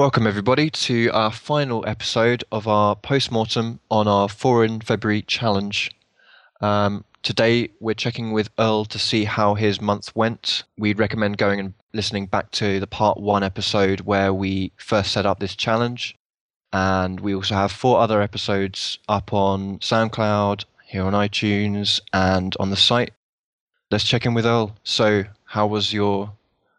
Welcome, everybody, to our final episode of our post-mortem on our Four in February challenge. Um, today, we're checking with Earl to see how his month went. We'd recommend going and listening back to the part one episode where we first set up this challenge. And we also have four other episodes up on SoundCloud, here on iTunes, and on the site. Let's check in with Earl. So, how was your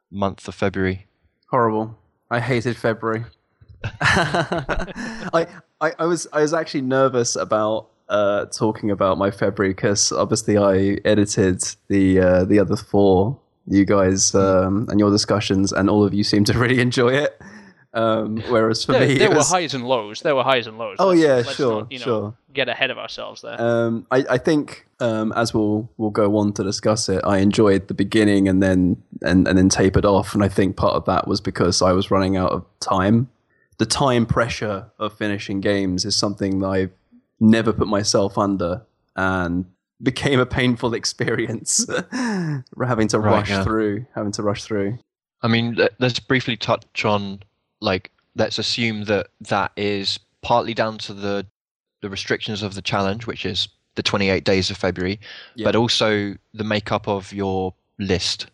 month of February? Horrible. I hated February. I, I I was I was actually nervous about uh, talking about my February because obviously I edited the uh, the other four you guys um, and your discussions, and all of you seem to really enjoy it. Um, whereas for there, me, there it were highs and lows. There were highs and lows. Oh, Let's- yeah, let's sure, not, you know, sure. Get ahead of ourselves there. Um, I, I think um, as we'll we'll go on to discuss it, I enjoyed the beginning and then and, and then tapered off, and I think part of that was because I was running out of time. The time pressure of finishing games is something that I've never put myself under, and became a painful experience having to Right, rush yeah. through, having to rush through. I mean, let's briefly touch on like let's assume that that is partly down to the the restrictions of the challenge, which is the 28 days of February, Yeah. but also the makeup of your list.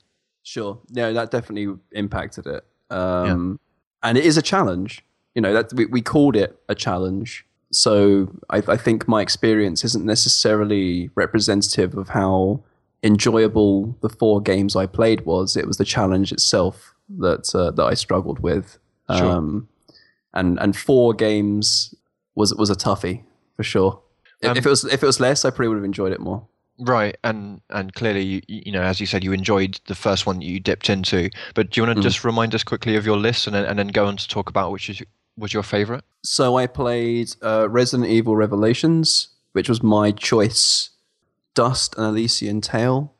Sure. Yeah, that definitely impacted it. Um, And it is a challenge. You know, that we, we called it a challenge. So I, I think my experience isn't necessarily representative of how enjoyable the four games I played was. It was the challenge itself that uh, that I struggled with. Sure. Um, and and four games was was a toughie for sure. If- Um, if it was if it was less, I probably would have enjoyed it more. Right, and and clearly, you, you know, as you said, you enjoyed the first one you dipped into. But do you want to Mhm. just remind us quickly of your list, and then and then go on to talk about which is was your favorite? So I played uh, Resident Evil Revelations, which was my choice. Dust An Elysian Tail,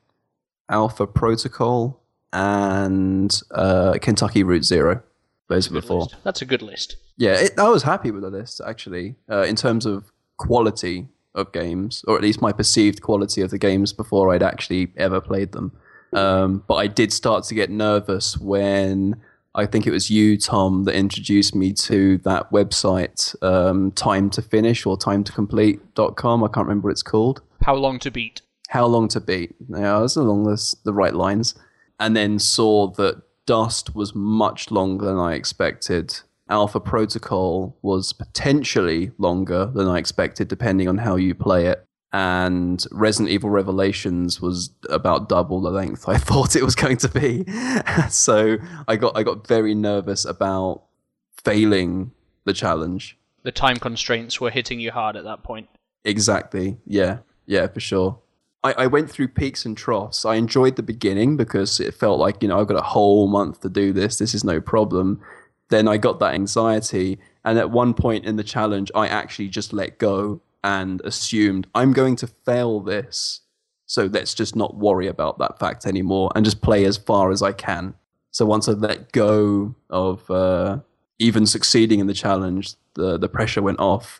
Alpha Protocol, and uh, Kentucky Route Zero. Those were the Good four. list. That's a good list. Yeah, it, I was happy with the list actually, uh, in terms of quality of games, or at least my perceived quality of the games before I'd actually ever played them. Um, but I did start to get nervous when I think it was you, Tom, that introduced me to that website, um, Time to Finish or Time to Complete.com. I can't remember what it's called How long to beat? how long to beat. Yeah, I was along this, the right lines. And then saw that Dust was much longer than I expected. Alpha Protocol was potentially longer than I expected, depending on how you play it. And Resident Evil Revelations was about double the length I thought it was going to be. so I got I got very nervous about failing the challenge. The time constraints were hitting you hard at that point. Exactly. Yeah. Yeah, for sure. I, I went through peaks and troughs. I enjoyed the beginning because it felt like, you know, I've got a whole month to do this. This is no problem. Then I got that anxiety. And at one point in the challenge, I actually just let go and assumed I'm going to fail this. So let's just not worry about that fact anymore and just play as far as I can. So once I let go of uh, even succeeding in the challenge, the, the pressure went off.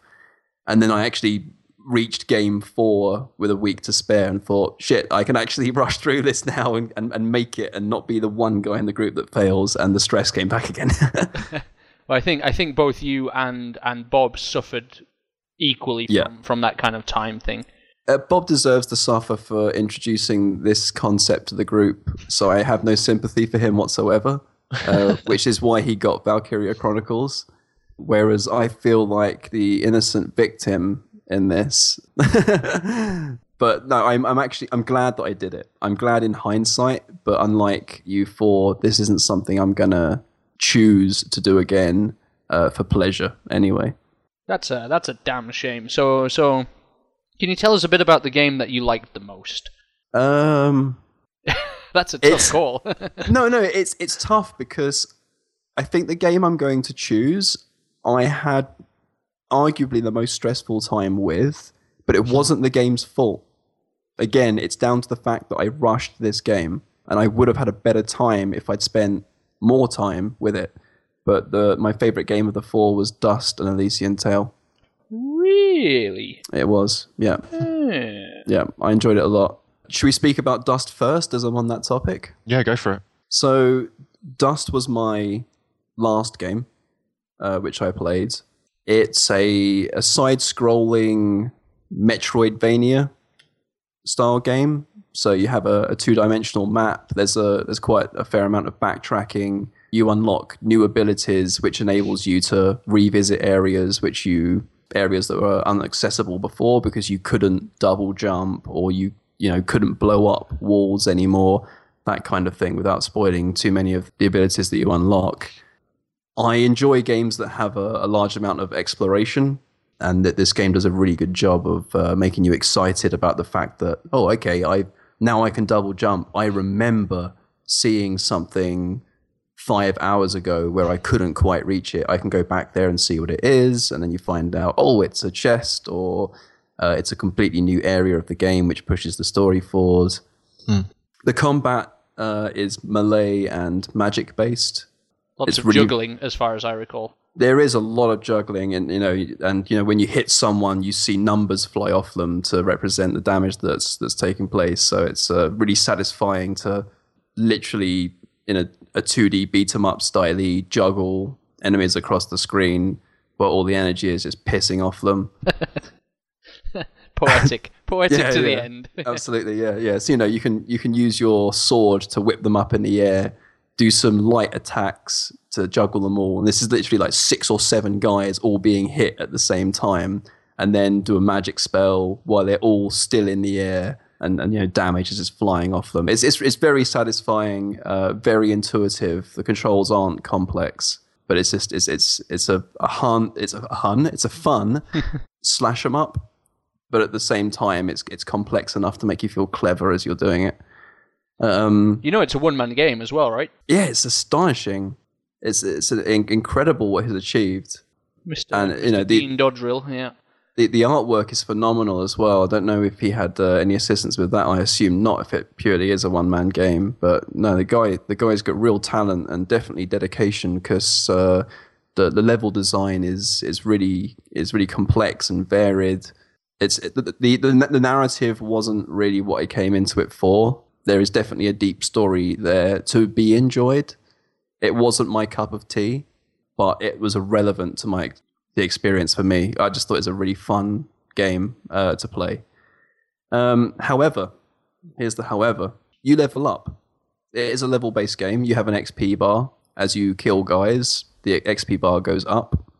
And then I actually reached game four with a week to spare and thought, shit, I can actually rush through this now and, and, and make it and not be the one guy in the group that fails. And the stress came back again. Well, I think I think both you and and Bob suffered equally from, Yeah. from that kind of time thing. uh, Bob deserves to suffer for introducing this concept to the group. So I have no sympathy for him whatsoever, uh, which is why he got Valkyria Chronicles. Whereas I feel like the innocent victim in this. but no, I'm, I'm actually I'm glad that I did it. I'm glad in hindsight, but unlike you four, this isn't something I'm gonna choose to do again uh, for pleasure. Anyway, That's a that's a damn shame. So so, can you tell us a bit about the game that you liked the most? um, That's a tough call. no, no, it's it's tough because I think the game I'm going to choose, I had arguably the most stressful time with, but it wasn't the game's fault. Again, it's down to the fact that I rushed this game, and I would have had a better time if I'd spent more time with it. But the my favorite game of the four was Dust An Elysian Tail. really? It was, yeah, Eh. yeah, I enjoyed it a lot. Should we speak about Dust first, as I'm on that topic? Yeah, go for it. So Dust was my last game. uh, which I played. It's a, a side scrolling Metroidvania style game. So you have a, a two dimensional map. There's a there's quite a fair amount of backtracking. You unlock new abilities, which enables you to revisit areas which you areas that were inaccessible before because you couldn't double jump or you you know couldn't blow up walls anymore. That kind of thing without spoiling too many of the abilities that you unlock. I enjoy games that have a, a large amount of exploration and that this game does a really good job of uh, making you excited about the fact that oh okay i now i can double jump. I remember seeing something five hours ago where i couldn't quite reach it. I can go back there and see what it is and then you find out oh it's a chest or uh, it's a completely new area of the game which pushes the story forward. Hmm. the combat uh, is melee and magic based Lots It's of really- juggling, as far as I recall. there is a lot of juggling and you know and you know when you hit someone you see numbers fly off them to represent the damage that's that's taking place so it's uh, really satisfying to literally in a, a 2d beat 'em up style juggle enemies across the screen where all the energy is just pissing off them Poetic, poetic Yeah, to the end. Absolutely, yeah, yeah. So you know, you can you can use your sword to whip them up in the air, do some light attacks to juggle them all. And this is literally like six or seven guys all being hit at the same time, and then do a magic spell while they're all still in the air, and, and you know, damage is just flying off them. It's it's, it's very satisfying, uh, very intuitive. The controls aren't complex. But it's just it's it's it's a, a hun it's a hun it's a fun slash 'em up but at the same time, it's it's complex enough to make you feel clever as you're doing it. Um, You know, it's a one-man game as well, right? yeah, it's astonishing. It's it's in- incredible what he's achieved. Mister, And, you know, Mr. the- Dean Dodrill. Yeah. The the artwork is phenomenal as well. I don't know if he had uh, any assistance with that. I assume not, if it purely is a one man game. But no, the guy the guy's got real talent and definitely dedication because uh, the the level design is is really is really complex and varied. It's the, the the the narrative wasn't really what I came into it for. There is definitely a deep story there to be enjoyed. It wasn't my cup of tea, but it was relevant to my the experience for me. I just thought it was a really fun game uh, to play. Um, however, here's the however: you level up. It is a level based game. You have an XP bar as you kill guys. The XP bar goes up,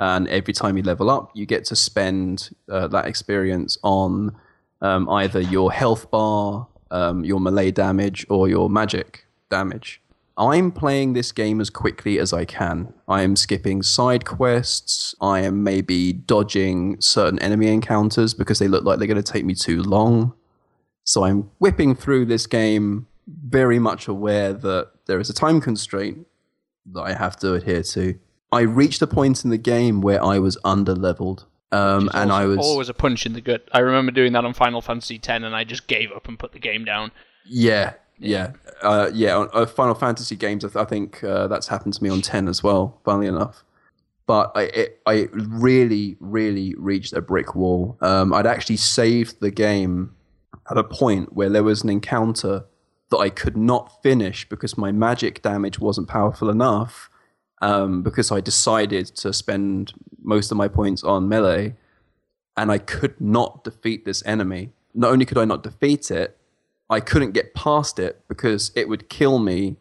and every time you level up, you get to spend uh, that experience on um, either your health bar, um, your melee damage, or your magic damage. I'm playing this game as quickly as I can. I am skipping side quests. I am maybe dodging certain enemy encounters because they look like they're going to take me too long. So I'm whipping through this game, very much aware that there is a time constraint that I have to adhere to. I reached a point in the game where I was under leveled. Um, and I was always a punch in the gut. I remember doing that on Final Fantasy X, and I just gave up and put the game down. Yeah, yeah, uh, yeah. On uh, Final Fantasy games, I, th- I think uh, that's happened to me on ten as well. Funnily enough, but I it, I really really reached a brick wall. Um, I'd actually saved the game at a point where there was an encounter that I could not finish because my magic damage wasn't powerful enough. Um, because I decided to spend most of my points on melee, and I could not defeat this enemy. Not only could I not defeat it, I couldn't get past it because it would kill me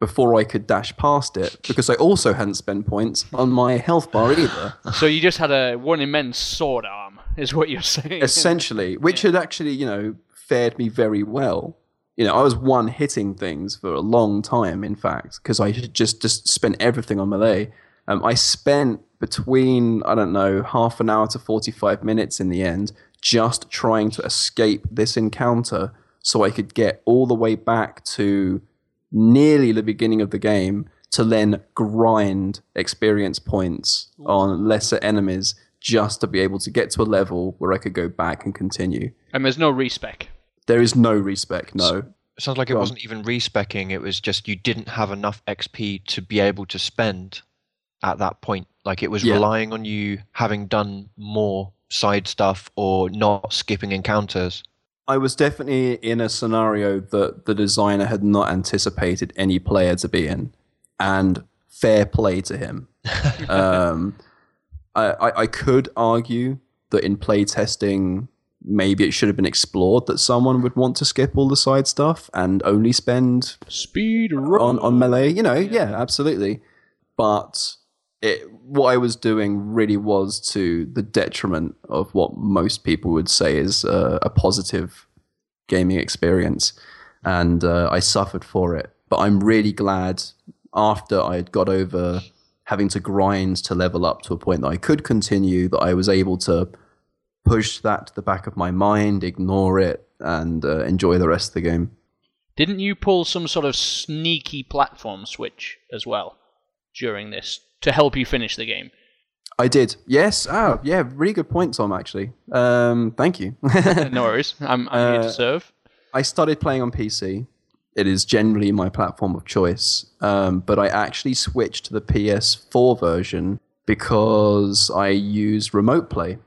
before I could dash past it because I also hadn't spent points on my health bar either. So you just had a one immense sword arm, is what you're saying. Essentially, which had actually, you know, fared me very well. You know, I was one hitting things for a long time, in fact, because I just just spent everything on melee. Um, I spent between I don't know half an hour to forty five minutes in the end just trying to escape this encounter so I could get all the way back to nearly the beginning of the game to then grind experience points on lesser enemies just to be able to get to a level where I could go back and continue. And there's no respec. There is no respec, no. It sounds like it Go wasn't even respecking. It was just you didn't have enough XP to be able to spend at that point. Like it was Yeah. relying on you having done more side stuff or not skipping encounters. I was definitely in a scenario that the designer had not anticipated any player to be in. And fair play to him. um, I, I, I could argue that in playtesting, maybe it should have been explored that someone would want to skip all the side stuff and only spend Speed on on melee. You know, yeah, absolutely. But it, what I was doing really was to the detriment of what most people would say is uh, a positive gaming experience, and uh, I suffered for it. But I'm really glad after I had got over having to grind to level up to a point that I could continue, that I was able to push that to the back of my mind, ignore it, and uh, enjoy the rest of the game. Didn't you pull some sort of sneaky platform switch as well during this to help you finish the game? I did. Yes. Oh, yeah. Really good point, Tom. Actually, um, thank you. no worries. I'm, I'm here Uh, to serve. I started playing on PC. It is generally my platform of choice, um, but I actually switched to the PS4 version because I use Remote Play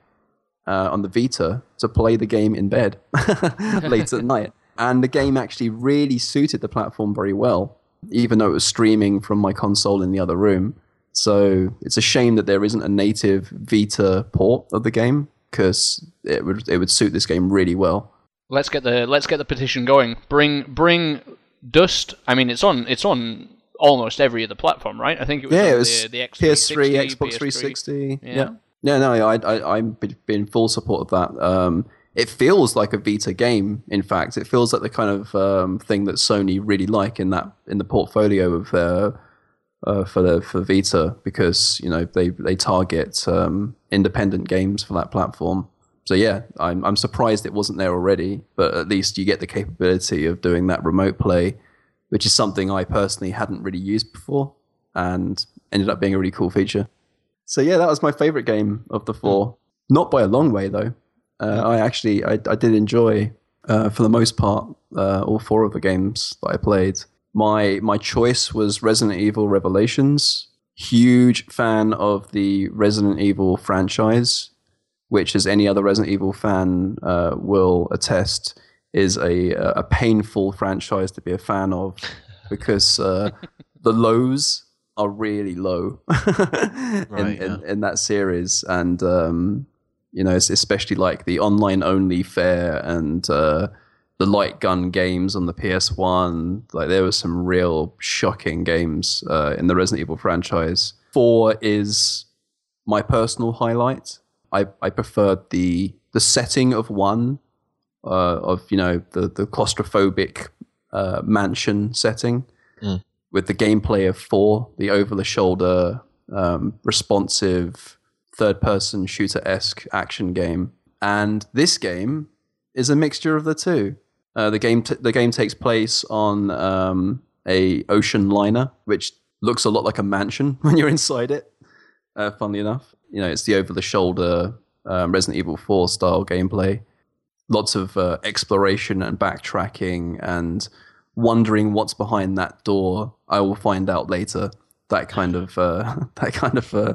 uh, on the Vita to play the game in bed late at night, and the game actually really suited the platform very well, even though it was streaming from my console in the other room. So it's a shame that there isn't a native Vita port of the game because it would it would suit this game really well. Let's get the let's get the petition going. Bring bring Dust. I mean, it's on it's on almost every other platform, right? I think it was yeah, it was the, the X360, PS3, Xbox PS3. 360. Yeah. Yeah. Yeah, no, I, I, I'm in full support of that. Um, it feels like a Vita game. In fact, it feels like the kind of um, thing that Sony really like in that in the portfolio of their uh, for the for Vita because you know they they target um, independent games for that platform. So yeah, I'm I'm surprised it wasn't there already, but at least you get the capability of doing that remote play, which is something I personally hadn't really used before, and ended up being a really cool feature. So yeah, that was my favorite game of the four. Not by a long way though. Uh, I actually I, I did enjoy uh, for the most part uh, all four of the games that I played. My my choice was Resident Evil Revelations. Huge fan of the Resident Evil franchise, which, as any other Resident Evil fan uh, will attest, is a a painful franchise to be a fan of because uh, the lows are really low in, Right, in, in that series, and um, you know, it's especially like the online only fare and uh, the light gun games on the PS1. Like there were some real shocking games uh, in the Resident Evil franchise. Four is my personal highlight. I, I preferred the the setting of one uh, of you know the the claustrophobic uh, mansion setting Mm. With the gameplay of four, the over the shoulder, um, responsive, third person shooter esque action game. And this game is a mixture of the two. Uh, the game t- the game takes place on um, a ocean liner, which looks a lot like a mansion when you're inside it. Uh, funnily enough, you know, it's the over the shoulder um, Resident Evil 4 style gameplay. Lots of uh, exploration and backtracking and wondering what's behind that door. I will find out later. That kind of uh, that kind of uh,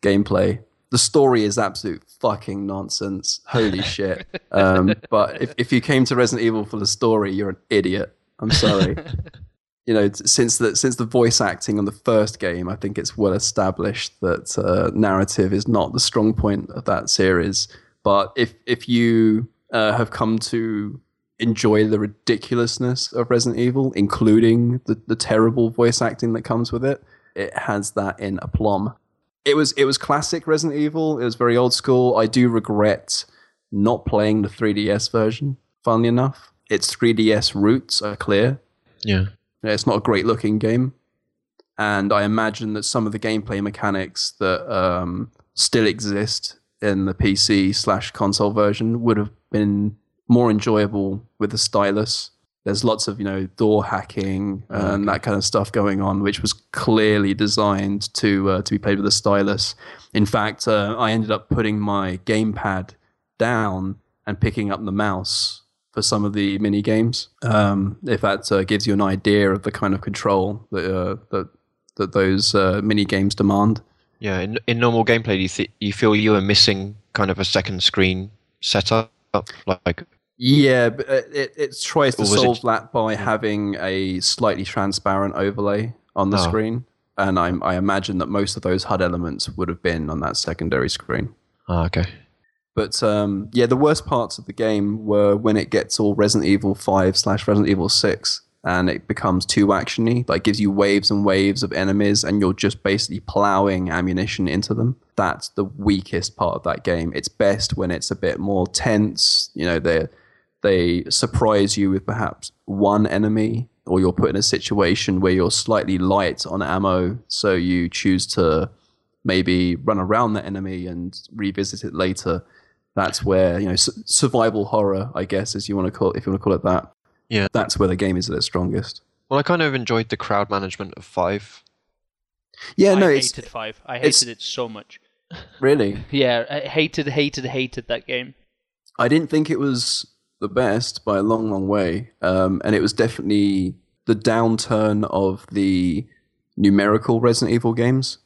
gameplay. The story is absolute fucking nonsense. Holy shit! Um, but if if you came to Resident Evil for the story, you're an idiot. I'm sorry. you know, since the since the voice acting on the first game, I think it's well established that uh, narrative is not the strong point of that series. But if if you uh, have come to enjoy the ridiculousness of Resident Evil, including the, the terrible voice acting that comes with it, it has that in aplomb. It was it was classic Resident Evil. It was very old school. I do regret not playing the 3DS version. Funnily enough, its 3DS roots are clear. Yeah. It's not a great looking game. And I imagine that some of the gameplay mechanics that um, still exist in the PC slash console version would have been more enjoyable with the stylus. There's lots of, you know, door hacking and that kind of stuff going on, which was clearly designed to uh, to be played with a stylus. In fact, uh, I ended up putting my gamepad down and picking up the mouse for some of the mini games. Um, if that uh, gives you an idea of the kind of control that uh, that that those uh, mini games demand. Yeah. In, in normal gameplay, do you, th- you feel you are missing kind of a second screen setup? Like, Yeah, but uh, it, it tries to was it- solve that by having a slightly transparent overlay on the Oh. screen. and I, I imagine that most of those HUD elements would have been on that secondary screen. Ah, okay. But um, yeah, the worst parts of the game were when it gets all Resident Evil 5 slash Resident Evil 6 and it becomes too actiony, like gives you waves and waves of enemies and you're just basically plowing ammunition into them. That's the weakest part of that game. It's best when it's a bit more tense, you know, they they surprise you with perhaps one enemy or you're put in a situation where you're slightly light on ammo, so you choose to maybe run around that enemy and revisit it later that's where you know su- survival horror, I guess, as you want to call it, if you want to call it that. Yeah. that's where the game is at its strongest. Well, I kind of enjoyed the crowd management of five. Yeah, no, I it's hated five. I hated it so much. really. Yeah, I hated, hated, hated that game. I didn't think it was the best by a long, long way, um, and it was definitely the downturn of the numerical Resident Evil games.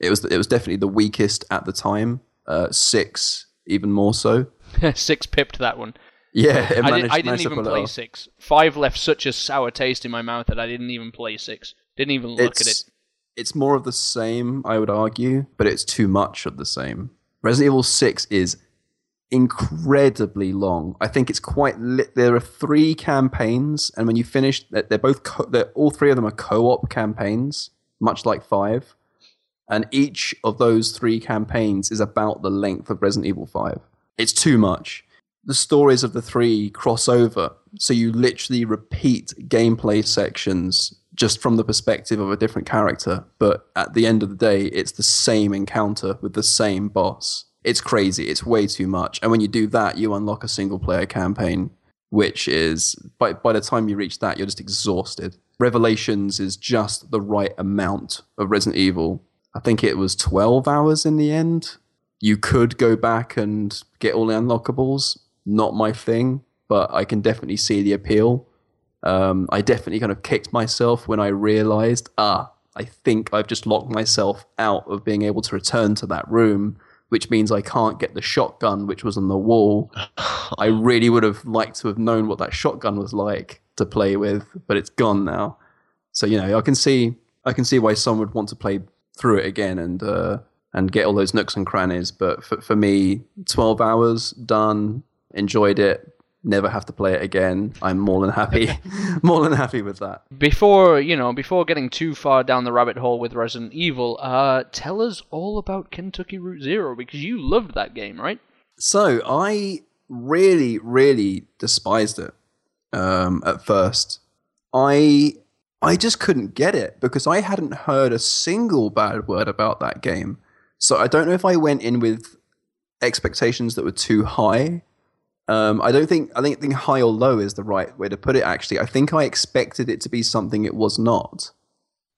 It was it was definitely the weakest at the time. Uh, six, even more so. six pipped that one. Yeah, it I, managed, did, I didn't managed even play six. Five left such a sour taste in my mouth that I didn't even play six. Didn't even look at it. it's it's more of the same, I would argue, but it's too much of the same. Resident Evil Six is incredibly long. I think it's quite. Li- there are three campaigns, and when you finish, they're, they're both co- they're, all three of them are co-op campaigns, much like Five, and each of those three campaigns is about the length of Resident Evil Five. It's too much. The stories of the three cross over, so you literally repeat gameplay sections just from the perspective of a different character. But at the end of the day, it's the same encounter with the same boss. It's crazy. It's way too much. And when you do that, you unlock a single player campaign, which is by by the time you reach that, you're just exhausted. Revelations is just the right amount of Resident Evil. I think it was 12 hours in the end. You could go back and get all the unlockables. Not my thing, but I can definitely see the appeal. Um, I definitely kind of kicked myself when I realized, ah, I think I've just locked myself out of being able to return to that room, which means I can't get the shotgun which was on the wall. I really would have liked to have known what that shotgun was like to play with, but it's gone now. So you know, I can see, I can see why some would want to play through it again and uh, and get all those nooks and crannies. But for for me, twelve hours done, enjoyed it. Never have to play it again. I'm more than happy, more than happy with that. Before you know, before getting too far down the rabbit hole with Resident Evil, uh, tell us all about Kentucky Route Zero because you loved that game, right? So I really, really despised it um, at first. I I just couldn't get it because I hadn't heard a single bad word about that game. So I don't know if I went in with expectations that were too high. Um, I don't think I think, think high or low is the right way to put it. Actually, I think I expected it to be something it was not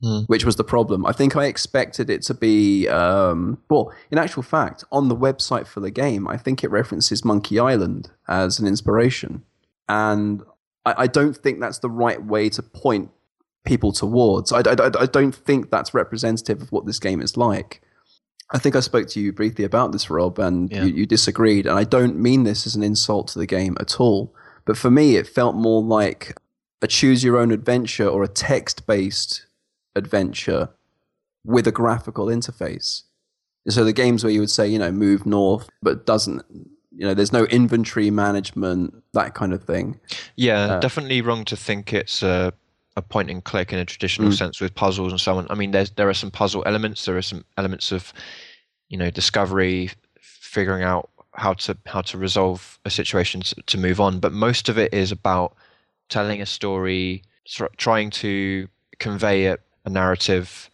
Hmm. which was the problem. I think I expected it to be, um, well, in actual fact, on the website for the game, I think it references Monkey Island as an inspiration. And I, I don't think that's the right way to point people towards. I, I, I don't think that's representative of what this game is like. I think I spoke to you briefly about this, Rob, and Yeah. you, you disagreed. And I don't mean this as an insult to the game at all. But for me, it felt more like a choose your own adventure or a text based adventure with a graphical interface. So the games where you would say, you know, move north, but doesn't, you know, there's no inventory management, that kind of thing. Yeah, Uh, definitely wrong to think it's a, a point and click in a traditional Mm. sense with puzzles and so on. I mean, there's there are some puzzle elements. There are some elements of, you know, discovery, figuring out how to how to resolve a situation to, to move on. But most of it is about telling a story, tr- trying to convey a, a narrative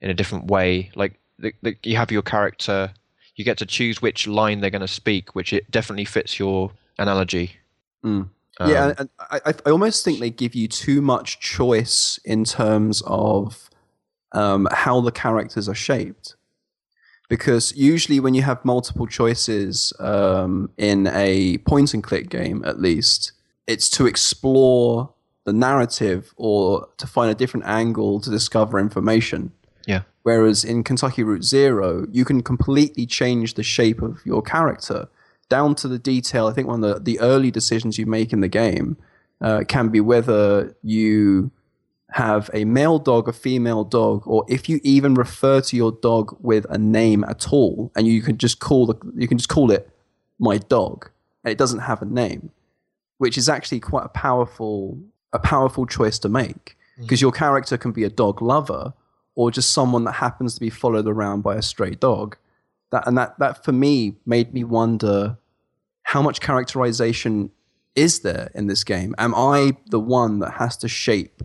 in a different way. Like the, the, you have your character, you get to choose which line they're going to speak, which it definitely fits your analogy. Mm. Um, yeah, and I, I- I almost think they give you too much choice in terms of um, how the characters are shaped. Because usually, when you have multiple choices um, in a point and click game, at least, it's to explore the narrative or to find a different angle to discover information. Yeah. Whereas in Kentucky Route Zero, you can completely change the shape of your character down to the detail. I think one of the, the early decisions you make in the game uh, can be whether you have a male dog, a female dog, or if you even refer to your dog with a name at all, and you can just call the you can just call it my dog, and it doesn't have a name, which is actually quite a powerful a powerful choice to make because your character can be a dog lover or just someone that happens to be followed around by a stray dog. That and that that for me made me wonder how much characterization is there in this game? Am I the one that has to shape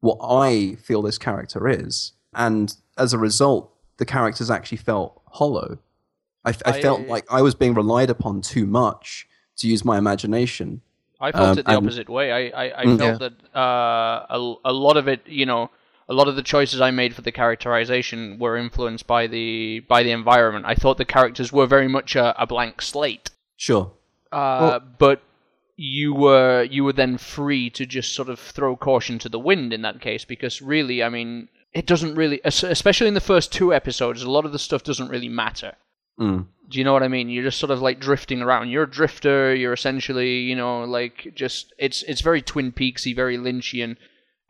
what I feel this character is? And as a result, the characters actually felt hollow. I, I, I- felt like I was being relied upon too much to use my imagination. I felt Um, it the and- opposite way. I, I, I Mm. felt that uh, a, a lot of it, you know, a lot of the choices I made for the characterization were influenced by the by the environment. I thought the characters were very much a, a blank slate, Sure. uh, but you were you were then free to just sort of throw caution to the wind in that case because really, I mean, it doesn't really, especially in the first two episodes, a lot of the stuff doesn't really matter. Mm. Do you know what I mean? You're just sort of like drifting around. You're a drifter. You're essentially, you know, like just it's it's very Twin Peaksy, very Lynchian,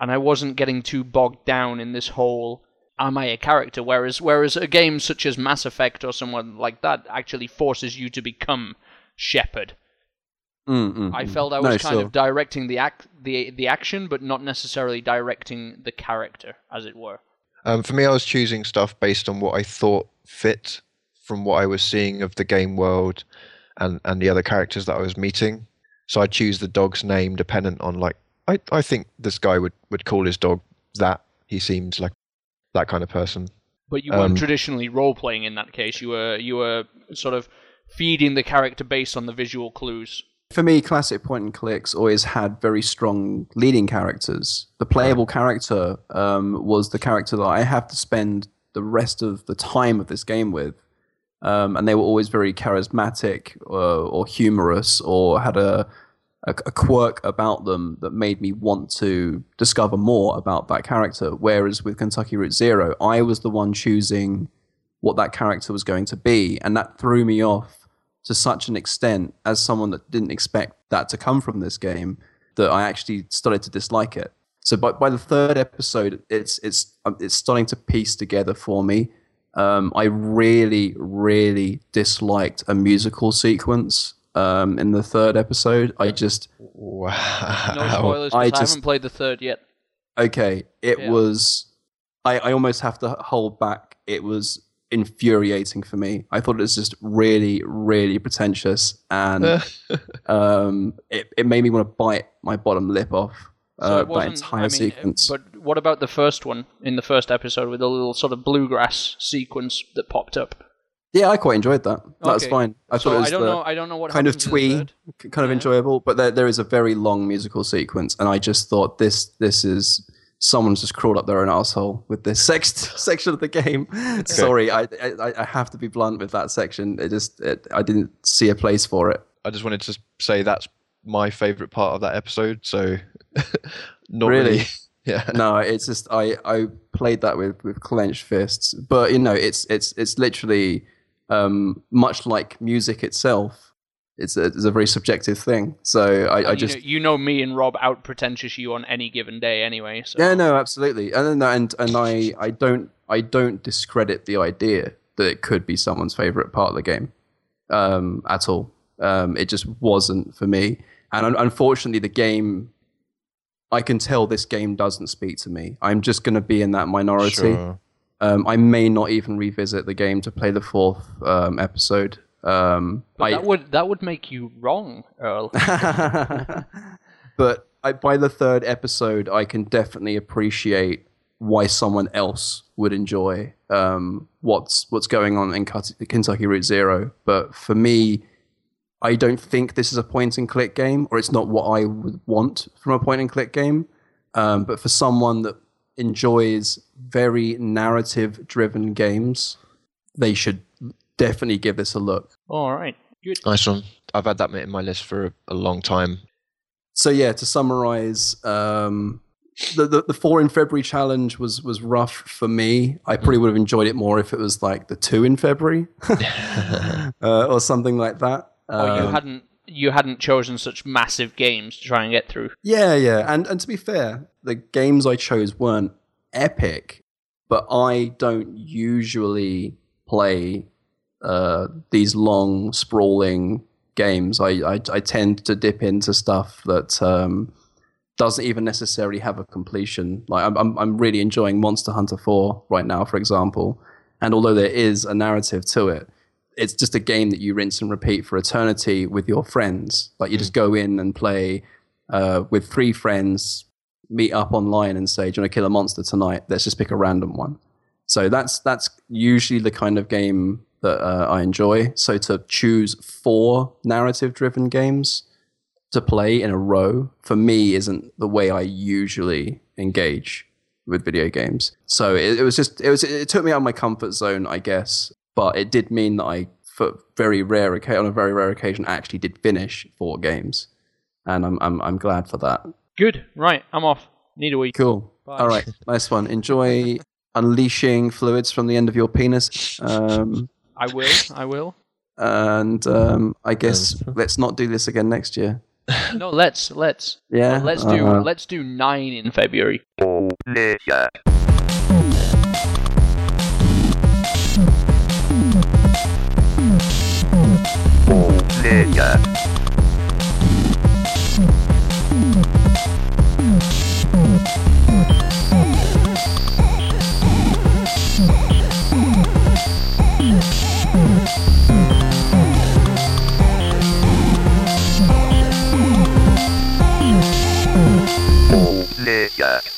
and I wasn't getting too bogged down in this whole am I a character? Whereas whereas a game such as Mass Effect or someone like that actually forces you to become Shepard. Mm, mm, I felt I No, was kind sure. of directing the act the the action, but not necessarily directing the character, as it were. Um, for me, I was choosing stuff based on what I thought fit from what I was seeing of the game world and, and the other characters that I was meeting. So I choose the dog's name dependent on like I, I think this guy would, would call his dog that. He seems like that kind of person. But you weren't Um, traditionally role playing in that case. You were you were sort of feeding the character based on the visual clues. For me, classic point and clicks always had very strong leading characters. The playable character um, was the character that I have to spend the rest of the time of this game with. Um, and they were always very charismatic uh, or humorous or had a, a, a quirk about them that made me want to discover more about that character. Whereas with Kentucky Route Zero, I was the one choosing what that character was going to be. And that threw me off to such an extent as someone that didn't expect that to come from this game that I actually started to dislike it. So by, by the third episode, it's it's um, it's starting to piece together for me. Um, I really, really disliked a musical sequence um, in the third episode. I just Wow. No spoilers, I because I, haven't played the third yet. okay. It Yeah. was. I, I almost have to hold back. It was infuriating for me. I thought it was just really, really pretentious, and um, it, it made me want to bite my bottom lip off. Uh, it that entire I mean, sequence. But what about the first one in the first episode with the little sort of bluegrass sequence that popped up? Yeah, I quite enjoyed that. That's Okay. fine. I so thought it was I don't the know. I don't know what kind of happens in the twee, third. k- kind of Yeah. enjoyable. But there, there is a very long musical sequence, and I just thought this this is someone's just crawled up their own asshole with this sex section of the game. Sorry, I, I I have to be blunt with that section. It just it, I didn't see a place for it. I just wanted to say that's my favorite part of that episode. So, not Really? really. Yeah. no, it's just I I played that with with clenched fists. But you know, it's it's it's literally um, much like music itself. It's a, it's a very subjective thing. So I, I you just know, you know me and Rob out pretentious you on any given day anyway. So yeah, no, absolutely, and and and I I don't I don't discredit the idea that it could be someone's favorite part of the game um, at all. Um, it just wasn't for me, and un- unfortunately, the game. I can tell this game doesn't speak to me. I'm just going to be in that minority. Sure. Um, I may not even revisit the game to play the fourth um, episode. Um, But I, that would that would make you wrong, Earl. but I, by the third episode, I can definitely appreciate why someone else would enjoy um, what's what's going on in Kentucky Route Zero. But for me, I don't think this is a point and click game, or it's not what I would want from a point and click game. Um, but for someone that enjoys very narrative driven games, they should definitely give this a look. All right, good. Nice one. I've had that in my list for a, a long time. so yeah, to summarize, um, the, the the four in February challenge was was rough for me. I probably would have enjoyed it more if it was like the two in February uh, or something like that. Oh, you Um, hadn't you hadn't chosen such massive games to try and get through. Yeah, yeah. And and to be fair, the games I chose weren't epic, but I don't usually play uh, these long, sprawling games. I, I, I tend to dip into stuff that um, doesn't even necessarily have a completion. Like I'm, I'm I'm really enjoying Monster Hunter 4 right now, for example. And although there is a narrative to it, it's just a game that you rinse and repeat for eternity with your friends. Like you just go in and play uh, with three friends, meet up online and say, "Do you want to kill a monster tonight?" Let's just pick a random one. So that's that's usually the kind of game that uh, I enjoy. So to choose four narrative-driven games to play in a row for me isn't the way I usually engage with video games. So it, it was just it was it took me out of my comfort zone, I guess, but it did mean that I, for very rare on a very rare occasion, actually did finish four games, and I'm I'm I'm glad for that. Good. Right, I'm off. Need a week. Cool. Bye. All right, nice one. Enjoy unleashing fluids from the end of your penis. Um, I will. I will. And um, I guess let's not do this again next year. No, let's let's. Yeah. Well, let's do uh, let's do nine in February. Oh, yeah. Wikipedia. Olejak.